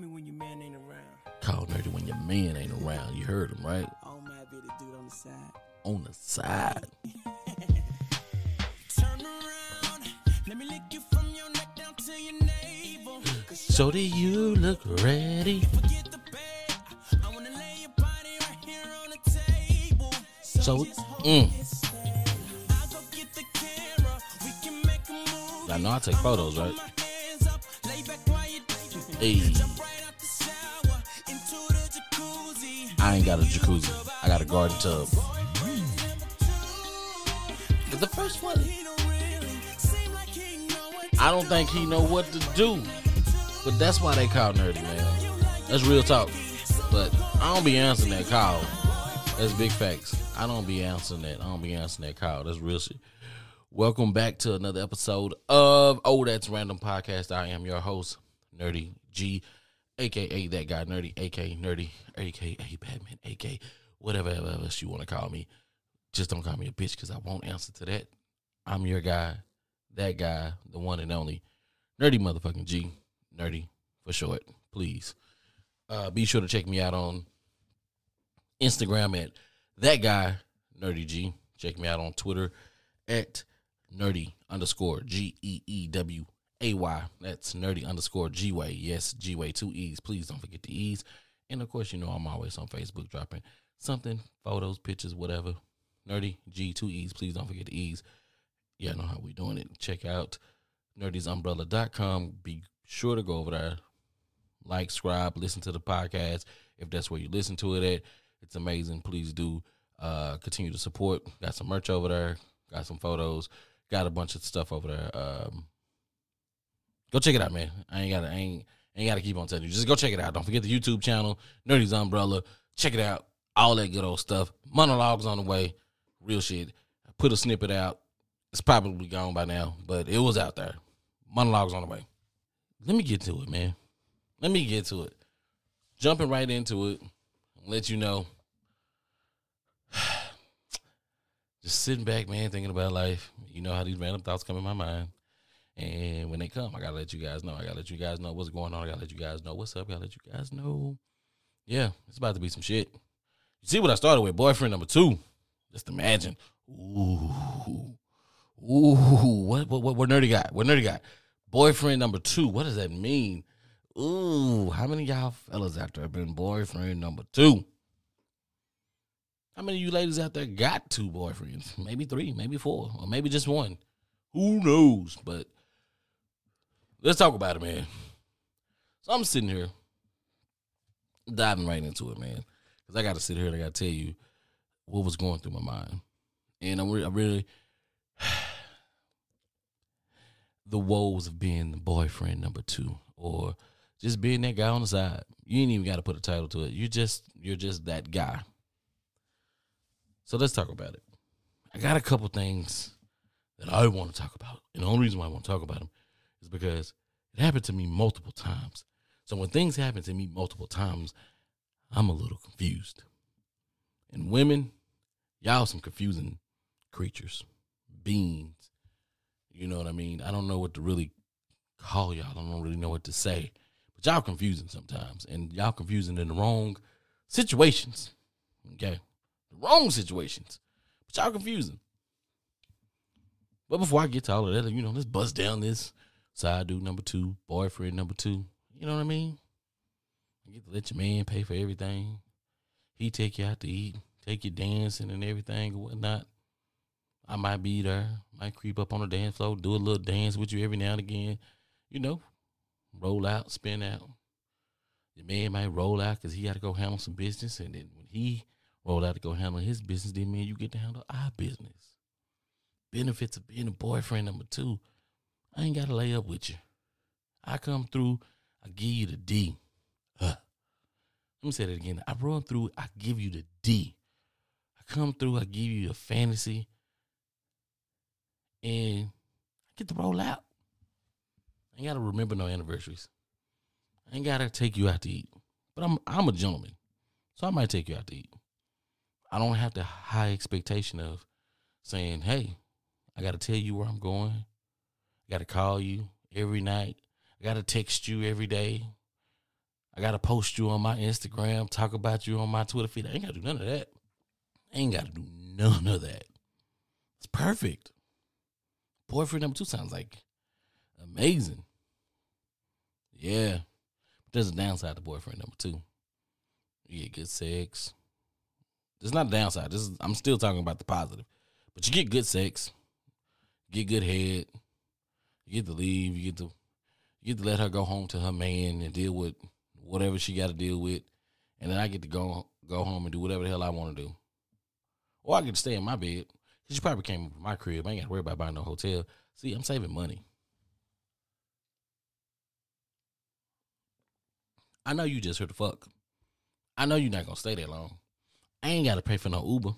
me when your man ain't around. Call nerdy when your man ain't around. You heard him, right? Oh, my be the dude on the side. On the side. Turn around. Let me lick you from your neck down to your navel. So do you look ready? forget the bed. I wanna lay your body right here on the table. So, mm. I'll go get the camera. We can make a move. I know I take photos, right? My hands up. Lay back while you Hey, I ain't got a jacuzzi. I got a garden tub. But the first one, I don't think he know what to do. But that's why they call nerdy, man. That's real talk. But I don't be answering that call. That's big facts. I don't be answering that. I don't be answering that call. That's real shit. Welcome back to another episode of Oh That's Random Podcast. I am your host, Nerdy G, aka that guy Nerdy, aka Nerdy, aka Batman, aka whatever else you want to call me. Just don't call me a bitch because I won't answer to that. I'm your guy, that guy, the one and only. Nerdy motherfucking G, Nerdy. For short. Please, uh, be sure to check me out on Instagram at that guy Nerdy G. Check me out on Twitter at nerdy underscore G E E W A Y. That's nerdy underscore G Way. Yes, G Way, two E's. Please don't forget the E's. And of course, you know I'm always on Facebook dropping something, photos, pictures, whatever. Nerdy G, two E's. Please don't forget the E's. Yeah, I know how we doing it. Check out nerdysumbrella.com. Be sure to go over there, like, subscribe, listen to the podcast. If that's where you listen to it at, it's amazing. Please do uh, continue to support. Got some merch over there. Got some photos. Got a bunch of stuff over there. Um, go check it out, man. I ain't got to ain't ain't got to keep on telling you. Just go check it out. Don't forget the YouTube channel, Nerdy's Umbrella. Check it out. All that good old stuff. Monologues on the way. Real shit. I put a snippet out. It's probably gone by now, but it was out there. Monologues on the way. Let me get to it, man. Let me get to it. Jumping right into it. Let you know. Just sitting back, man, thinking about life. You know how these random thoughts come in my mind. And when they come, I gotta let you guys know. I gotta let you guys know what's going on. I gotta let you guys know what's up. I gotta let you guys know. Yeah, it's about to be some shit. You see what I started with? Boyfriend number two. Just imagine. Ooh. Ooh. What what what, what nerdy got? What nerdy got? Boyfriend number two. What does that mean? Ooh, how many y'all fellas out there have been boyfriend number two? How many of you ladies out there got two boyfriends? Maybe three, maybe four, or maybe just one. Who knows? But let's talk about it, man. So I'm sitting here diving right into it, man, because I got to sit here and I got to tell you what was going through my mind, and I'm, re- I'm really the woes of being the boyfriend number two, or just being that guy on the side. You ain't even got to put a title to it. You just you're just that guy. So let's talk about it. I got a couple things that I want to talk about. And the only reason why I want to talk about them is because it happened to me multiple times. So when things happen to me multiple times, I'm a little confused. And women, y'all some confusing creatures, beings. You know what I mean? I don't know what to really call y'all. I don't really know what to say. But y'all confusing sometimes. And y'all confusing in the wrong situations. Okay. The wrong situations. But y'all confusing. But before I get to all of that, you know, let's bust down this side dude number two, boyfriend number two. You know what I mean? You get to let your man pay for everything. He take you out to eat, take you dancing and everything and whatnot. I might be there, might creep up on the dance floor, do a little dance with you every now and again. You know, roll out, spin out. Your man might roll out because he got to go handle some business, and then when he roll out to go handle his business, then man, you get to handle our business. Benefits of being a boyfriend number two. I ain't got to lay up with you. I come through, I give you the D. Huh. Let me say that again. I run through, I give you the D. I come through, I give you a fantasy, and I get to roll out. I ain't gotta remember no anniversaries. I ain't gotta take you out to eat. But I'm I'm a gentleman. So I might take you out to eat. I don't have the high expectation of saying, Hey, I gotta tell you where I'm going. I gotta call you every night. I gotta text you every day. I gotta post you on my Instagram, talk about you on my Twitter feed. I ain't gotta do none of that. I ain't gotta do none of that. It's perfect. Boyfriend number two sounds like amazing. Yeah. But there's a downside to boyfriend number two. You get good sex. There's not a downside. This is I'm still talking about the positive. But you get good sex, get good head, you get to leave, you get to you get to let her go home to her man and deal with whatever she got to deal with, and then I get to go go home and do whatever the hell I want to do, or I get to stay in my bed. Cause she probably came to my crib. I ain't got to worry about buying no hotel. See, I'm saving money. I know you just heard the fuck. I know you're not gonna stay that long. I ain't gotta pay for no Uber.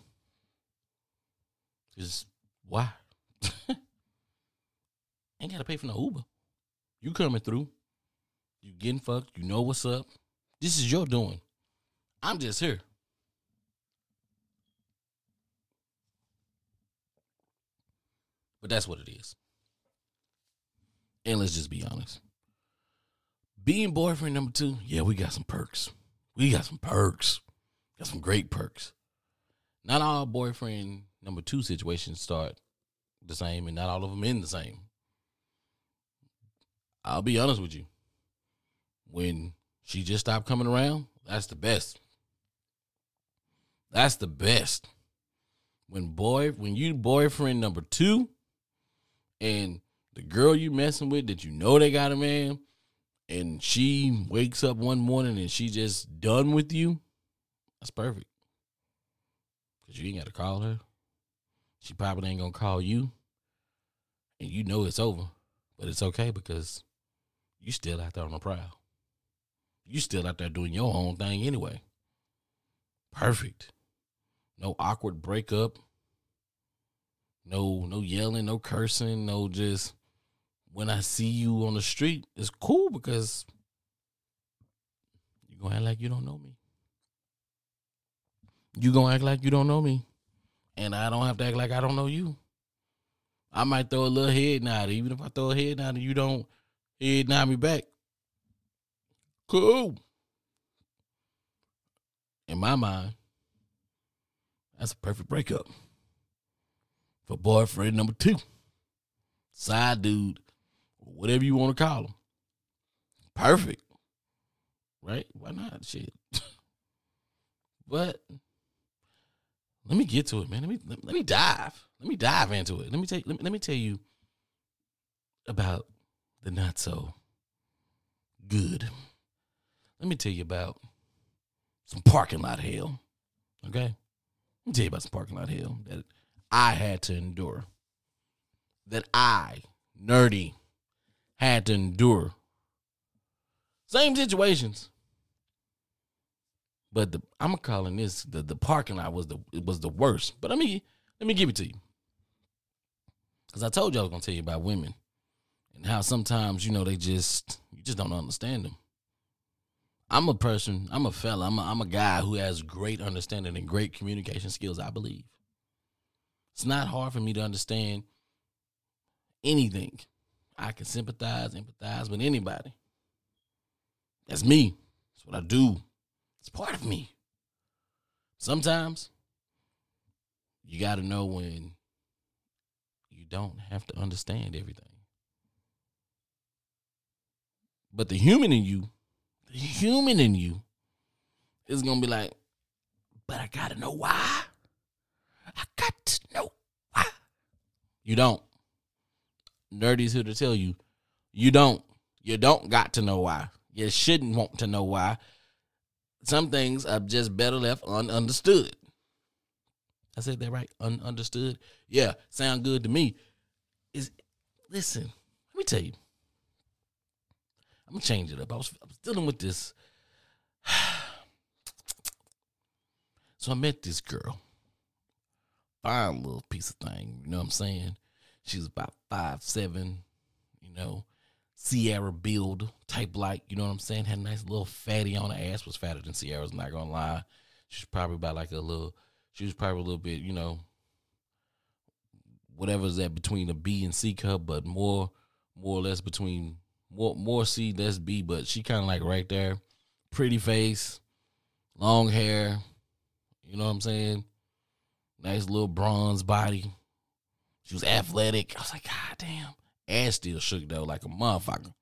Cause why? ain't gotta pay for no Uber. You coming through. You getting fucked. You know what's up. This is your doing. I'm just here. But that's what it is. And let's just be honest. Being boyfriend number two, yeah, we got some perks. We got some perks. Got some great perks. Not all boyfriend number two situations start the same, and not all of them end the same. I'll be honest with you. When she just stopped coming around, that's the best. That's the best. When boy, when you boyfriend number two, and the girl you messing with that you know they got a man, and she wakes up one morning and she just done with you, that's perfect. Cause you ain't got to call her. She probably ain't gonna call you, and you know it's over. But it's okay because you still out there on the prowl. You still out there doing your own thing anyway. Perfect. No awkward breakup. No, no yelling, no cursing, no just when I see you on the street, it's cool because you're gonna act like you don't know me. You gonna act like you don't know me. And I don't have to act like I don't know you. I might throw a little head nod. Even if I throw a head nod and you don't head nod me back. Cool. In my mind, that's a perfect breakup. For boyfriend number two. Side dude whatever you want to call him. Perfect. Right? Why not? Shit. but let me get to it, man. Let me let, me dive. Let me dive into it. Let me tell let me, let me tell you about the not so good. Let me tell you about some parking lot hell. Okay? Let me tell you about some parking lot hell that I had to endure. That I, nerdy, had to endure. Same situations. But the, I'm calling this the, the parking lot was the was the worst. But let me let me give it to you. Cause I told you I was gonna tell you about women and how sometimes, you know, they just you just don't understand them. I'm a person, I'm a fella, I'm a, I'm a guy who has great understanding and great communication skills, I believe. It's not hard for me to understand anything. I can sympathize, empathize with anybody. That's me. That's what I do. It's part of me. Sometimes you got to know when you don't have to understand everything. But the human in you, the human in you is to be like, but I got to know why. I got to know why. You don't nerdy's here to tell you, you don't. You don't got to know why. You shouldn't want to know why. Some things are just better left ununderstood. I said that right? Ununderstood? Yeah, sound good to me. Is listen, let me tell you. I'm gonna change it up. I was, I was dealing with this. so I met this girl. Fine little piece of thing, you know what I'm saying? She was about five seven, you know, Ciara build type like, you know what I'm saying? Had a nice little fatty on her ass, was fatter than Ciara's, not gonna lie. She's probably about like a little she was probably a little bit, you know, whatever's that between a B and C cup, but more more or less between more more C, less B, but she kinda like right there. pretty face, long hair. You know what I'm saying? Nice little bronze body. She was athletic. I was like, God damn. Ass still shook though, like a motherfucker.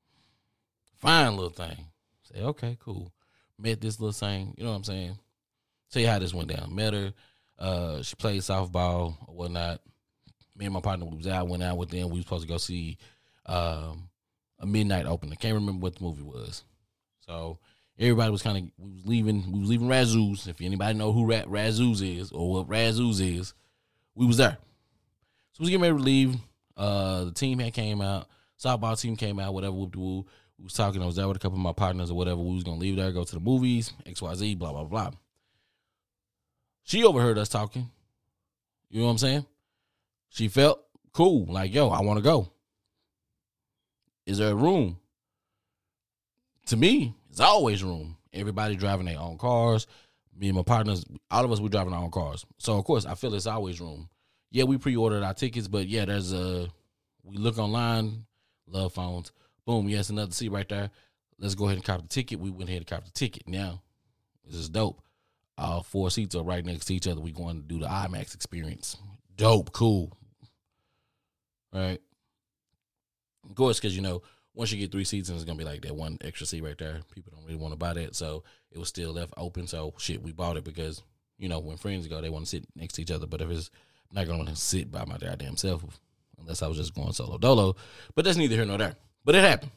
Fine little thing. Say, okay, cool. Met this little thing. You know what I'm saying? Tell you how this went down. Met her. Uh, she played softball or whatnot. Me and my partner was out, went out with them. We was supposed to go see um, a midnight opening. Can't remember what the movie was. So everybody was kind of we was leaving. We was leaving Razoo's. If anybody know who Ra- Razoo's is or what Razoo's is, we was there. So we was getting ready to leave. Uh, the team had came out. Softball team came out. Whatever. Whoop woo. We was talking. I was there with a couple of my partners or whatever. We was gonna leave there, go to the movies. X Y Z. Blah blah blah. She overheard us talking. You know what I'm saying? She felt cool. Like yo, I want to go. Is there a room? To me, it's always room. Everybody driving their own cars. Me and my partners, all of us, we driving our own cars. So of course, I feel it's always room. Yeah, we pre-ordered our tickets, but yeah, there's a. We look online, love phones. Boom, yes, another seat right there. Let's go ahead and cop the ticket. We went ahead and cop the ticket. Now, this is dope. All four seats are right next to each other. We going to do the IMAX experience. Dope, cool. Right. Of course, because you know, once you get three seats, and it's gonna be like that one extra seat right there. People don't really want to buy that, so it was still left open. So shit, we bought it because you know when friends go, they want to sit next to each other. But if it's not gonna sit by my goddamn self unless I was just going solo dolo. But that's neither here nor there. But it happened.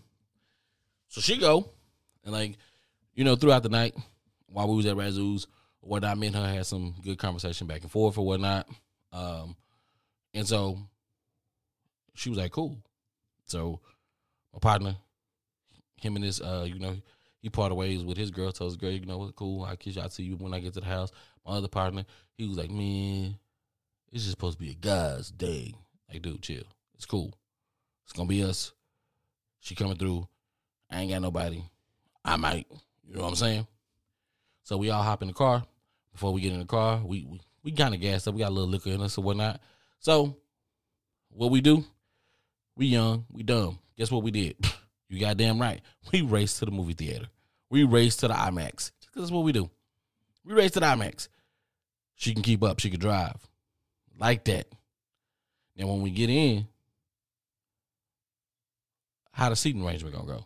So she go and like you know throughout the night while we was at Razoo's whatnot, me and her had some good conversation back and forth or whatnot. Um, and so she was like, cool. So my partner, him and his, uh, you know, he parted ways with his girl. Told his girl, you know what, cool. I kiss you. I'll see you when I get to the house. My other partner, he was like, man, it's just supposed to be a guy's day. Like, dude, chill. It's cool. It's gonna be us. She coming through. I ain't got nobody. I might. You know what I'm saying? So we all hop in the car. Before we get in the car, we we, we kind of gassed up. We got a little liquor in us or whatnot. So what we do? We young, we dumb. Guess what we did? You goddamn right. We raced to the movie theater. We raced to the IMAX. That's what we do. We raced to the IMAX. She can keep up. She can drive. Like that. Now when we get in, how the seating arrangement gonna go?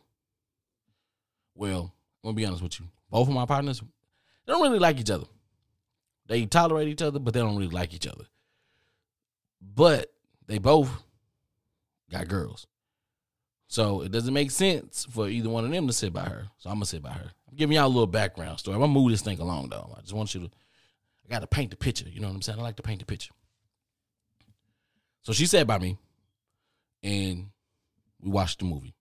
Well, I'm gonna be honest with you. Both of my partners, they don't really like each other. They tolerate each other, but they don't really like each other. But they both got girls. So it doesn't make sense for either one of them to sit by her. So I'm gonna sit by her. I'm giving y'all a little background story. I'm gonna move this thing along though. I just want you to I gotta paint the picture. You know what I'm saying? I like to paint the picture. So she sat by me and we watched the movie.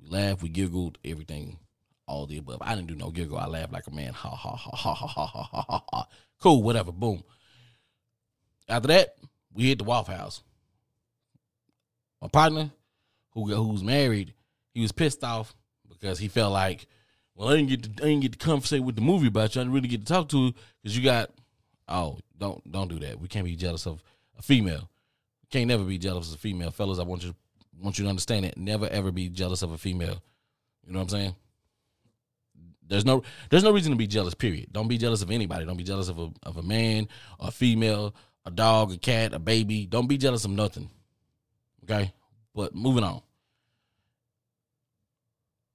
We laughed, we giggled, everything, all the above. I didn't do no giggle. I laughed like a man. Ha ha ha ha ha ha ha ha ha ha. Cool, whatever. Boom. After that, we hit the Waffle House. My partner, who who's married, he was pissed off because he felt like, well, I didn't get to, I didn't get to conversate with the movie about you. I didn't really get to talk to because you got. Oh, don't don't do that. We can't be jealous of a female. Can't never be jealous of a female, fellas. I want you want you to understand it. Never ever be jealous of a female. You know what I'm saying? There's no there's no reason to be jealous. Period. Don't be jealous of anybody. Don't be jealous of a of a man, a female, a dog, a cat, a baby. Don't be jealous of nothing. Okay, but moving on.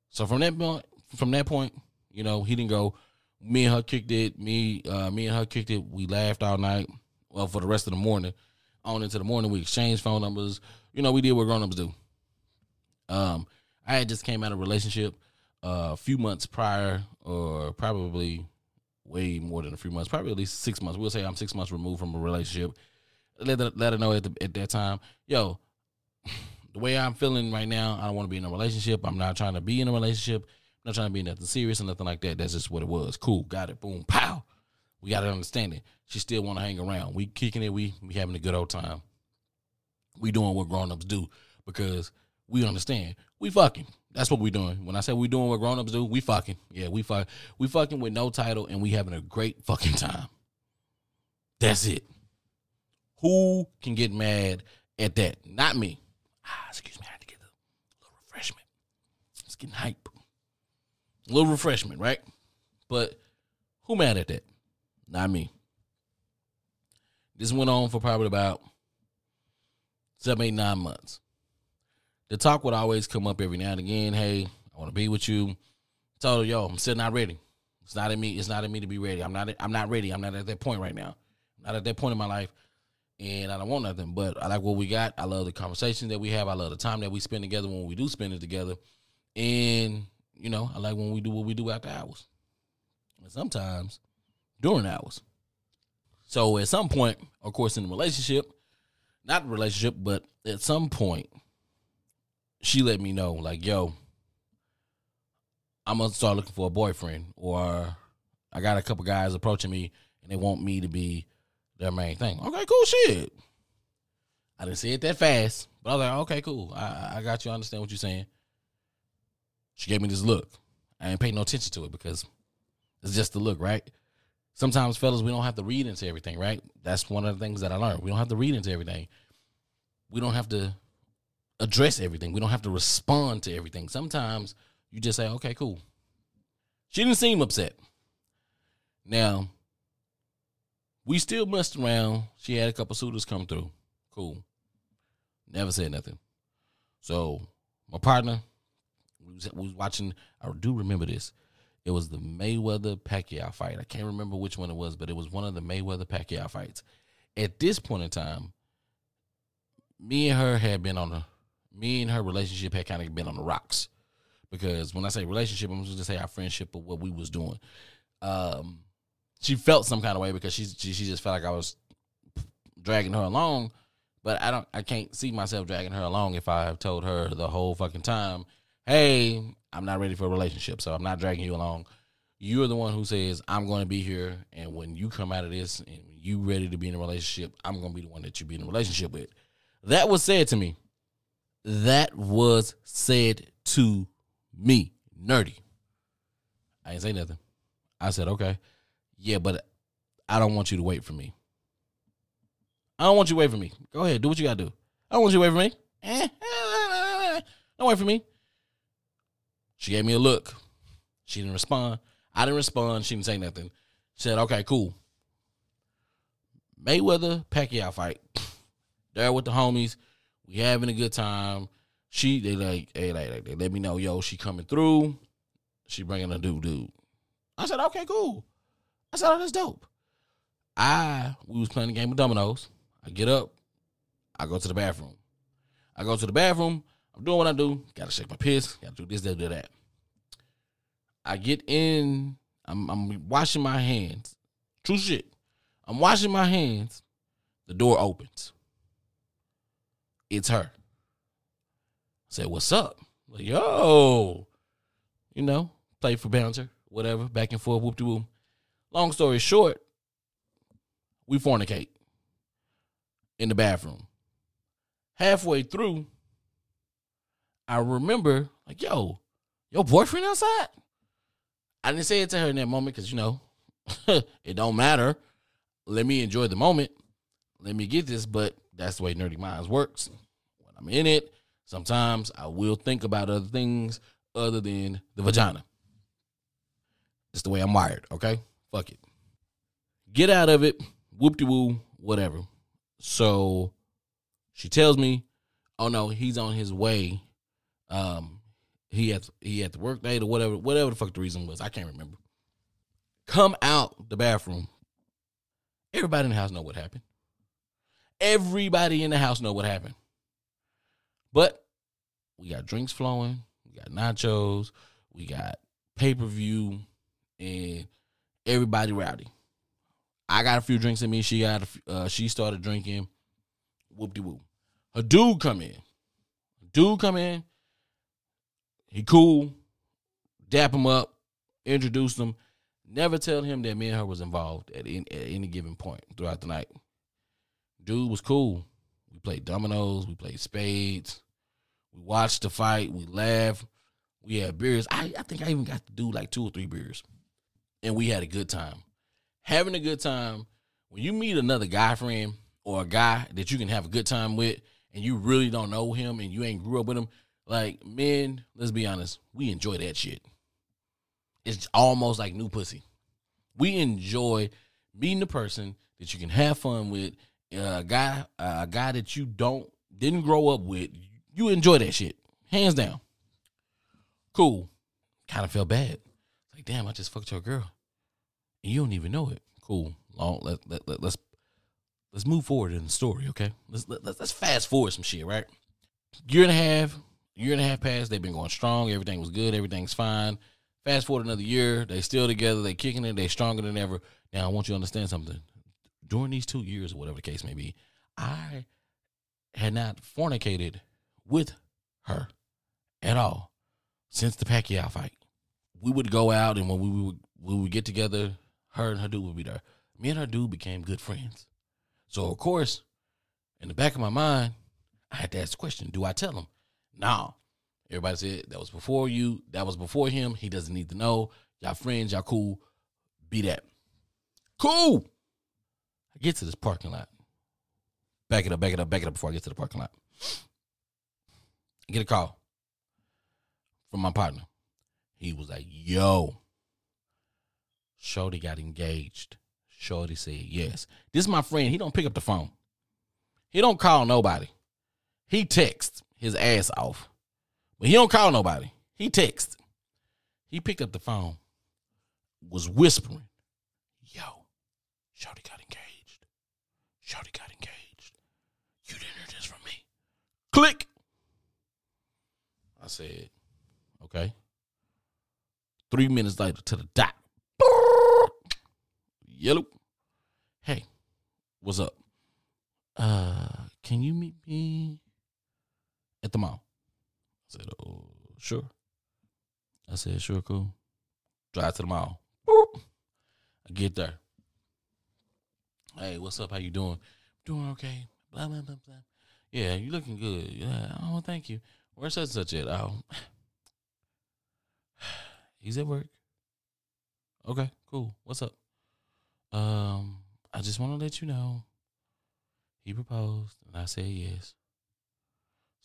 So from that point, from that point, you know, he didn't go. Me and her kicked it. Me, uh, me and her kicked it. We laughed all night. Well, for the rest of the morning, on into the morning, we exchanged phone numbers. You know, we did what grown ups do. Um, I had just came out of a relationship uh, a few months prior, or probably way more than a few months, probably at least six months. We'll say I'm six months removed from a relationship. Let her, let her know at, the, at that time, yo, the way I'm feeling right now, I don't want to be in a relationship. I'm not trying to be in a relationship. I'm not trying to be nothing serious or nothing like that. That's just what it was. Cool, got it. Boom, pow. We got to understand it. She still want to hang around. We kicking it. We we having a good old time. We doing what grown ups do because we understand. We fucking. That's what we doing. When I say we doing what grown ups do, we fucking. Yeah, we fuck. We fucking with no title and we having a great fucking time. That's it. Who can get mad at that? Not me. Ah, excuse me. I had to get a little refreshment. It's getting hype. A little refreshment, right? But who mad at that? Not me. This went on for probably about seven, eight, nine months. The talk would always come up every now and again. Hey, I want to be with you. I told yo, I'm still not ready. It's not in me. It's not in me to be ready. I'm not. I'm not ready. I'm not at that point right now. I'm not at that point in my life, and I don't want nothing. But I like what we got. I love the conversations that we have. I love the time that we spend together when we do spend it together, and you know, I like when we do what we do after hours, and sometimes during hours. So at some point, of course, in the relationship, not the relationship, but at some point, she let me know, like, yo, I'm gonna start looking for a boyfriend, or I got a couple guys approaching me and they want me to be their main thing. Okay, cool shit. I didn't say it that fast, but I was like, okay, cool. I, I got you. I understand what you're saying. She gave me this look. I ain't paying no attention to it because it's just the look, right? Sometimes, fellas, we don't have to read into everything, right? That's one of the things that I learned. We don't have to read into everything. We don't have to address everything. We don't have to respond to everything. Sometimes you just say, okay, cool. She didn't seem upset. Now, we still messed around. She had a couple suitors come through. Cool. Never said nothing. So my partner, we was, we was watching. I do remember this. It was the Mayweather Pacquiao fight. I can't remember which one it was, but it was one of the Mayweather Pacquiao fights. At this point in time, me and her had been on a me and her relationship had kind of been on the rocks because when I say relationship, I'm just gonna say our friendship of what we was doing. Um, she felt some kind of way because she, she she just felt like I was dragging her along, but I don't I can't see myself dragging her along if I have told her the whole fucking time, hey, I'm not ready for a relationship, so I'm not dragging you along. You're the one who says I'm going to be here, and when you come out of this and you ready to be in a relationship, I'm going to be the one that you be in a relationship with. That was said to me. That was said to me, nerdy. I ain't say nothing. I said, okay. Yeah, but I don't want you to wait for me. I don't want you to wait for me. Go ahead, do what you gotta do. I don't want you to wait for me. Eh, eh, eh, eh. don't wait for me. She gave me a look. She didn't respond. I didn't respond. She didn't say nothing. She said, okay, cool. Mayweather Pacquiao fight. There with the homies. We having a good time. She they like, hey, like, like they let me know, yo, she coming through. She bringing a dude, dude. I said, okay, cool. I said, oh, that's dope. I we was playing a game of dominoes. I get up, I go to the bathroom. I go to the bathroom. I'm doing what I do. Got to shake my piss. Got to do this, that, do that. I get in. I'm, I'm washing my hands. True shit. I'm washing my hands. The door opens. It's her. I said, "What's up?" Like, yo, you know, play for bouncer, whatever, back and forth, whoop de whoop. Long story short, we fornicate in the bathroom. Halfway through, I remember like, yo, your boyfriend outside? I didn't say it to her in that moment because you know, it don't matter. Let me enjoy the moment. Let me get this, but that's the way nerdy minds works. When I'm in it, sometimes I will think about other things other than the vagina. It's the way I'm wired, okay? Fuck it. Get out of it, whoop de woo, whatever. So she tells me, oh no, he's on his way. Um, he had he had to work late or whatever, whatever the fuck the reason was. I can't remember. Come out the bathroom. Everybody in the house know what happened. Everybody in the house know what happened. But we got drinks flowing, we got nachos, we got pay per view, and everybody rowdy. I got a few drinks in me. She got a, f- uh, she started drinking. Whoop de whoop. A dude come in. Dude come in. He cool. Dap him up. Introduce him. Never tell him that me and her was involved at any, at any given point throughout the night. Dude was cool. We played dominoes. We played spades. We watched the fight. We laughed. We had beers. I, I think I even got to do like two or three beers. And we had a good time. Having a good time, when you meet another guy friend or a guy that you can have a good time with and you really don't know him and you ain't grew up with him, like men, let's be honest, we enjoy that shit. it's almost like new pussy. We enjoy meeting the person that you can have fun with, uh, a guy, uh, a guy that you don't didn't grow up with. You enjoy that shit, hands down. Cool. Kind of felt bad. Like, damn, I just fucked your girl, and you don't even know it. Cool. Let, let, let, let's let's move forward in the story, okay? Let's let, let's fast forward some shit, right? Year and a half, year and a half passed. They've been going strong. Everything was good. Everything's fine. Fast forward another year, they still together. They kicking it. They stronger than ever. Now I want you to understand something. During these two years, or whatever the case may be, I had not fornicated with her at all since the Pacquiao fight. We would go out, and when we would we would get together, her and her dude would be there. Me and her dude became good friends. So of course, in the back of my mind, I had to ask the question: Do I tell him? No. Everybody said that was before you. That was before him. He doesn't need to know. Y'all friends. Y'all cool. Be that. Cool. I get to this parking lot. Back it up. Back it up. Back it up before I get to the parking lot. I get a call from my partner. He was like, "Yo, Shorty got engaged." Shorty said yes. This is my friend. He don't pick up the phone. He don't call nobody. He texts his ass off. But he don't call nobody. He texts. He picked up the phone, was whispering, Yo, Shorty got engaged. Shorty got engaged. You didn't hear this from me. Click. I said, okay. Three minutes later to the dot. Yellow. Hey, what's up? Uh, can you meet me at the mall? I said, oh, sure. I said, sure, cool. Drive to the mall. Boop. I get there. Hey, what's up? How you doing? Doing okay. Blah blah blah blah. Yeah, you looking good. Yeah. Oh, thank you. Where's such such at? Oh, he's at work. Okay, cool. What's up? Um, I just want to let you know he proposed, and I said yes.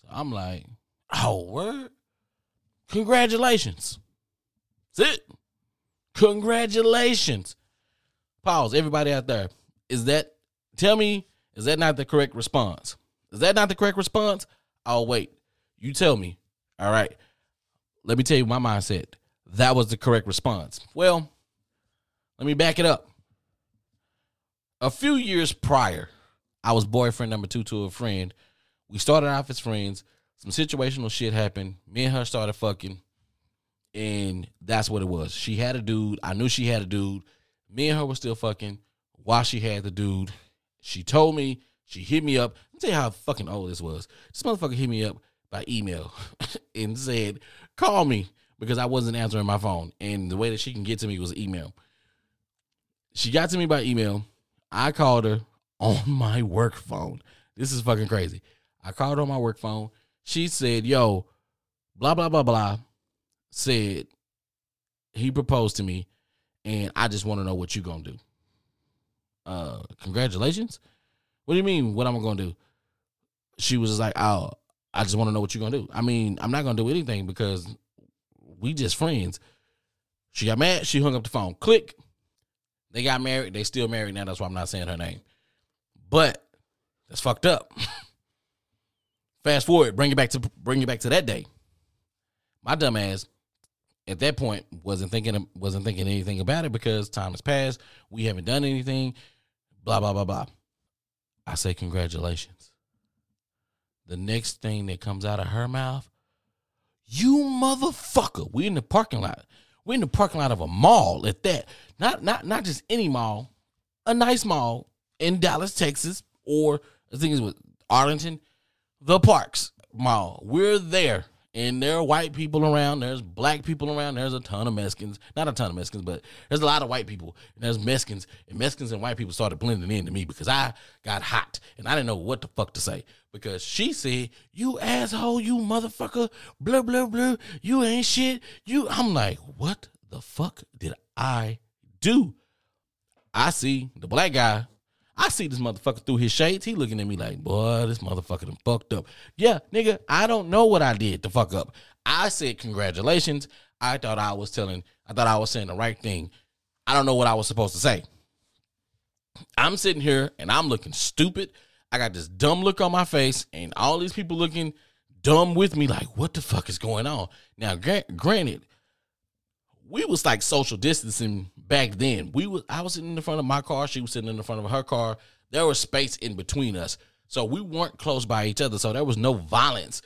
So I'm like, oh, word. Congratulations. That's it. Congratulations. Pause. Everybody out there. Is that, tell me, is that not the correct response? Is that not the correct response? I'll wait. You tell me. All right. Let me tell you my mindset. That was the correct response. Well, let me back it up. A few years prior, I was boyfriend number two to a friend. We started off as friends. Some situational shit happened. Me and her started fucking. And that's what it was. She had a dude. I knew she had a dude. Me and her were still fucking while she had the dude. She told me, she hit me up. Let me tell you how fucking old this was. This motherfucker hit me up by email and said, call me because I wasn't answering my phone. And the way that she can get to me was email. She got to me by email. I called her on my work phone. This is fucking crazy. I called her on my work phone. She said, yo, blah, blah, blah, blah. Said he proposed to me and I just want to know what you gonna do. Uh congratulations. What do you mean what am I'm gonna do? She was like, oh, I just want to know what you're gonna do. I mean, I'm not gonna do anything because we just friends. She got mad, she hung up the phone. Click. They got married. They still married now. That's why I'm not saying her name. But that's fucked up. Fast forward, bring it back to bring it back to that day. My dumb ass at that point wasn't thinking wasn't thinking anything about it because time has passed. We haven't done anything. Blah blah blah blah. I say congratulations. The next thing that comes out of her mouth, you motherfucker. We in the parking lot. We're in the parking lot of a mall at that. Not not not just any mall, a nice mall in Dallas, Texas, or I think it's with Arlington, the Parks Mall. We're there. And there are white people around. There's black people around. There's a ton of Mexicans. Not a ton of Mexicans, but there's a lot of white people. And there's Mexicans. And Mexicans and white people started blending into me because I got hot. And I didn't know what the fuck to say. Because she said, You asshole, you motherfucker, blah, blah, blah. You ain't shit. You I'm like, what the fuck did I do? I see the black guy. I see this motherfucker through his shades. He looking at me like, boy, this motherfucker done fucked up. Yeah, nigga, I don't know what I did to fuck up. I said congratulations. I thought I was telling, I thought I was saying the right thing. I don't know what I was supposed to say. I'm sitting here and I'm looking stupid. I got this dumb look on my face, and all these people looking dumb with me, like, what the fuck is going on? Now, granted, we was like social distancing back then. We was I was sitting in the front of my car, she was sitting in the front of her car. There was space in between us. So we weren't close by each other. So there was no violence.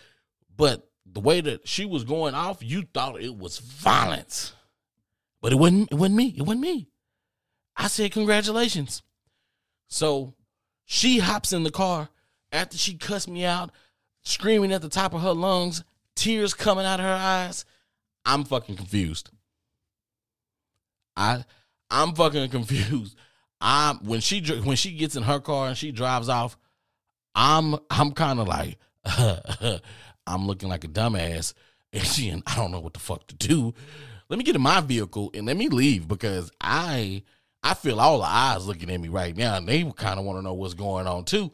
But the way that she was going off, you thought it was violence. But it wasn't it wasn't me. It wasn't me. I said congratulations. So she hops in the car after she cussed me out, screaming at the top of her lungs, tears coming out of her eyes. I'm fucking confused. I I'm fucking confused. I'm when she when she gets in her car and she drives off, I'm I'm kind of like I'm looking like a dumbass, and she and I don't know what the fuck to do. Let me get in my vehicle and let me leave because I I feel all the eyes looking at me right now, and they kind of want to know what's going on too.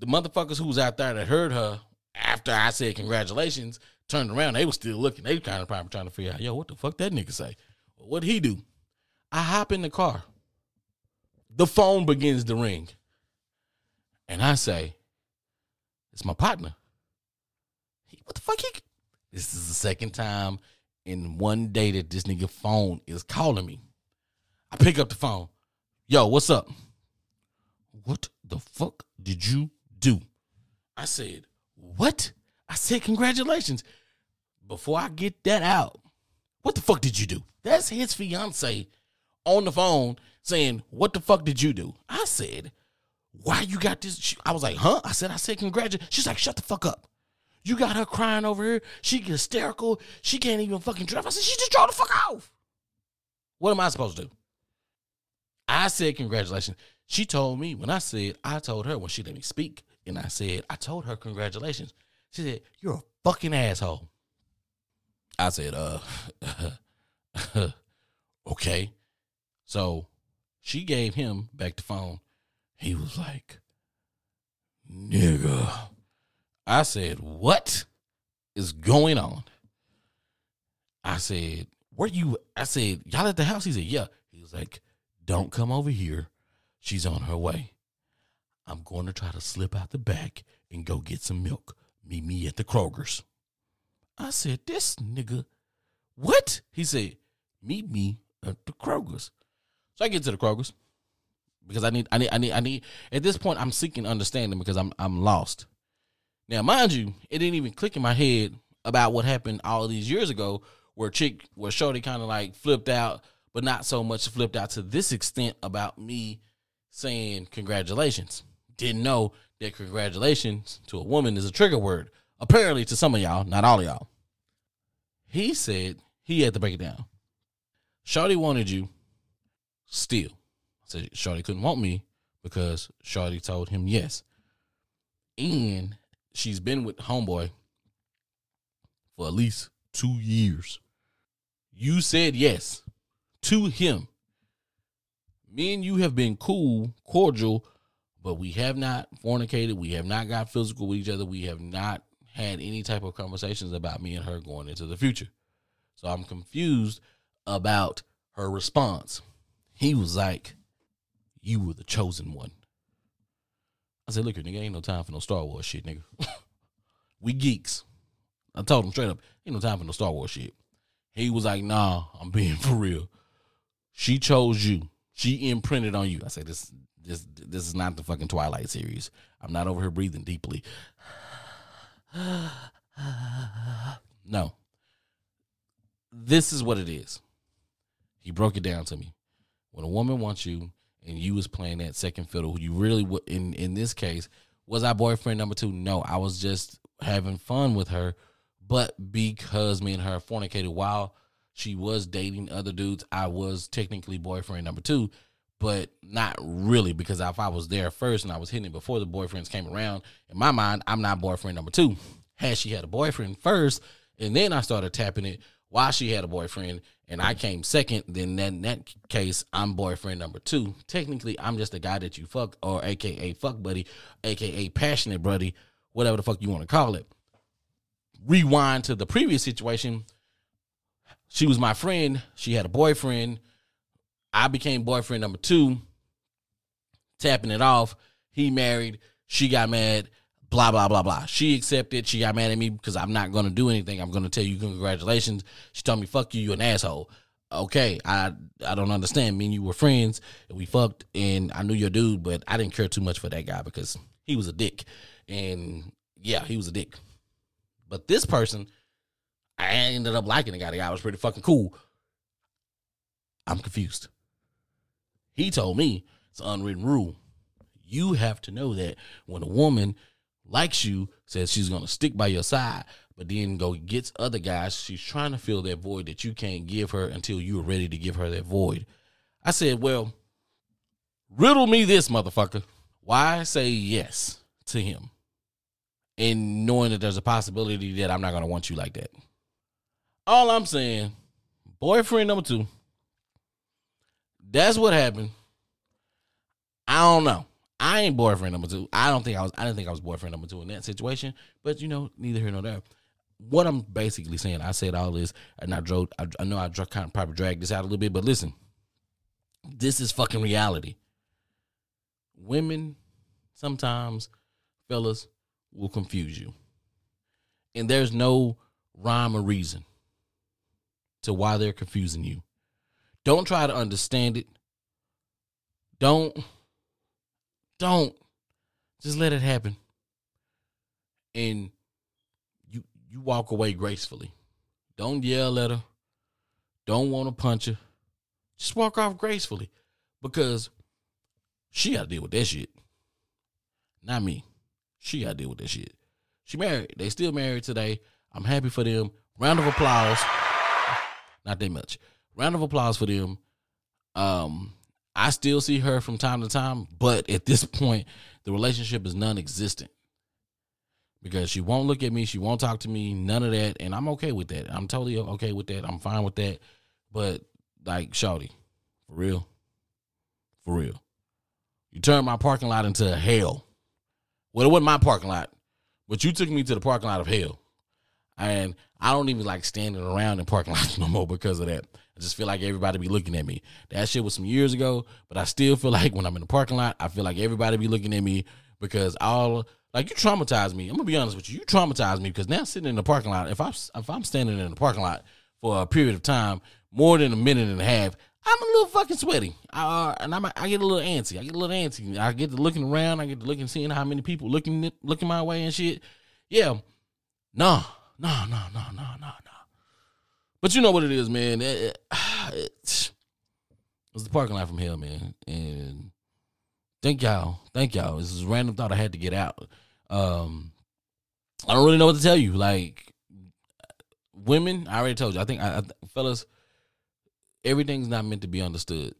The motherfuckers who was out there that heard her after I said congratulations turned around. They were still looking. They kind of probably trying to figure out, yo, what the fuck that nigga say? What'd he do? I hop in the car. The phone begins to ring. And I say, it's my partner. He, what the fuck? He, this is the second time in one day that this nigga phone is calling me. I pick up the phone. Yo, what's up? What the fuck did you do? I said, what? I said, congratulations. Before I get that out, what the fuck did you do? That's his fiance on the phone saying, What the fuck did you do? I said, Why you got this? I was like, Huh? I said, I said, Congratulations. She's like, Shut the fuck up. You got her crying over here. She hysterical. She can't even fucking drive. I said, She just drove the fuck off. What am I supposed to do? I said, Congratulations. She told me when I said, I told her when she let me speak, and I said, I told her, Congratulations. She said, You're a fucking asshole. I said, uh, okay. So she gave him back the phone. He was like, nigga. I said, what is going on? I said, where you? I said, y'all at the house? He said, yeah. He was like, don't come over here. She's on her way. I'm going to try to slip out the back and go get some milk. Meet me at the Kroger's. I said, this nigga, what? He said, meet me at the Kroger's. So I get to the Kroger's because I need, I need, I need, I need. At this point, I'm seeking understanding because I'm, I'm lost. Now, mind you, it didn't even click in my head about what happened all these years ago, where chick, where Shorty kind of like flipped out, but not so much flipped out to this extent about me saying congratulations. Didn't know that congratulations to a woman is a trigger word. Apparently, to some of y'all, not all of y'all. He said he had to break it down. Shorty wanted you still. said Shorty couldn't want me because Shorty told him yes. And she's been with Homeboy for at least two years. You said yes to him. Me and you have been cool, cordial, but we have not fornicated. We have not got physical with each other. We have not had any type of conversations about me and her going into the future. So I'm confused about her response. He was like, You were the chosen one. I said, Look here, nigga, ain't no time for no Star Wars shit, nigga. we geeks. I told him straight up, ain't no time for no Star Wars shit. He was like, Nah, I'm being for real. She chose you. She imprinted on you. I said, This this this is not the fucking Twilight series. I'm not over here breathing deeply. no. This is what it is. He broke it down to me. When a woman wants you and you was playing that second fiddle, you really would in in this case, was I boyfriend number two? No, I was just having fun with her. But because me and her fornicated while she was dating other dudes, I was technically boyfriend number two, but not really because if I was there first and I was hitting it before the boyfriends came around, in my mind, I'm not boyfriend number two. Had she had a boyfriend first, and then I started tapping it while she had a boyfriend, and I came second, then in that case, I'm boyfriend number two. Technically, I'm just a guy that you fuck, or AKA fuck buddy, AKA passionate buddy, whatever the fuck you want to call it. Rewind to the previous situation. She was my friend. She had a boyfriend. I became boyfriend number two, tapping it off. He married. She got mad. Blah blah blah blah. She accepted. She got mad at me because I'm not gonna do anything. I'm gonna tell you congratulations. She told me fuck you. You an asshole. Okay, I I don't understand. Me and you were friends and we fucked and I knew your dude, but I didn't care too much for that guy because he was a dick. And yeah, he was a dick. But this person, I ended up liking the guy. The guy was pretty fucking cool. I'm confused. He told me it's an unwritten rule. You have to know that when a woman likes you, says she's gonna stick by your side, but then go gets other guys, she's trying to fill that void that you can't give her until you're ready to give her that void. I said, Well, riddle me this, motherfucker. Why say yes to him? And knowing that there's a possibility that I'm not gonna want you like that. All I'm saying, boyfriend number two. That's what happened. I don't know. I ain't boyfriend number two. I don't think I was. I didn't think I was boyfriend number two in that situation. But you know, neither here nor there. What I'm basically saying, I said all this, and I drove. I, I know I dr- kind of probably dragged this out a little bit, but listen, this is fucking reality. Women, sometimes, fellas, will confuse you, and there's no rhyme or reason to why they're confusing you. Don't try to understand it. Don't don't just let it happen. And you you walk away gracefully. Don't yell at her. Don't want to punch her. Just walk off gracefully because she got to deal with that shit. Not me. She got to deal with that shit. She married. They still married today. I'm happy for them. Round of applause. Not that much. Round of applause for them. Um, I still see her from time to time, but at this point, the relationship is non-existent because she won't look at me, she won't talk to me, none of that, and I'm okay with that. I'm totally okay with that. I'm fine with that. But like, shawty, for real, for real, you turned my parking lot into hell. Well, it wasn't my parking lot, but you took me to the parking lot of hell, and I don't even like standing around in parking lots no more because of that. I just feel like everybody be looking at me. That shit was some years ago, but I still feel like when I'm in the parking lot, I feel like everybody be looking at me because all like you traumatized me. I'm gonna be honest with you. You traumatized me because now sitting in the parking lot, if I'm if I'm standing in the parking lot for a period of time more than a minute and a half, I'm a little fucking sweaty, uh, and I'm, I get a little antsy. I get a little antsy. I get to looking around. I get to looking, seeing how many people looking looking my way and shit. Yeah, no, no, no, no, no, no, no. But you know what it is, man. It, it, it was the parking lot from hell, man. And thank y'all, thank y'all. This is random thought I had to get out. Um, I don't really know what to tell you. Like women, I already told you. I think, I, I, fellas, everything's not meant to be understood.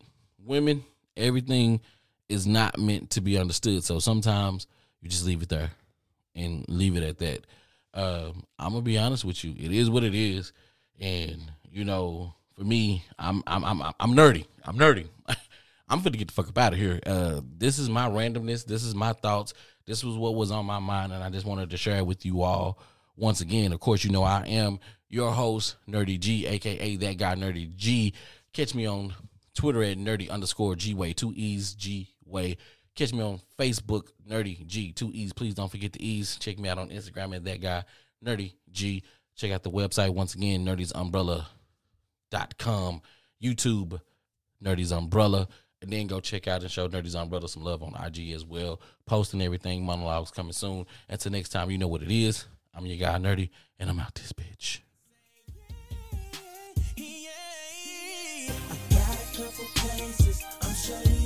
Women, everything is not meant to be understood. So sometimes you just leave it there and leave it at that. Um, I'm gonna be honest with you. It is what it is, and you know, for me, I'm I'm I'm I'm nerdy. I'm nerdy. I'm finna get the fuck up out of here. Uh, this is my randomness. This is my thoughts. This was what was on my mind, and I just wanted to share it with you all. Once again, of course, you know I am your host, Nerdy G, aka that guy, Nerdy G. Catch me on Twitter at nerdy underscore G Way, two E's G Way. Catch me on Facebook, Nerdy G, two E's. Please don't forget the E's. Check me out on Instagram at that guy, Nerdy G. Check out the website once again, nerdysumbrella.com, YouTube, Nerdy's Umbrella. And then go check out and show Nerdy's Umbrella some love on IG as well. Posting everything, monologues coming soon. Until next time, you know what it is. I'm your guy, Nerdy, and I'm out this bitch. Places I'm sure you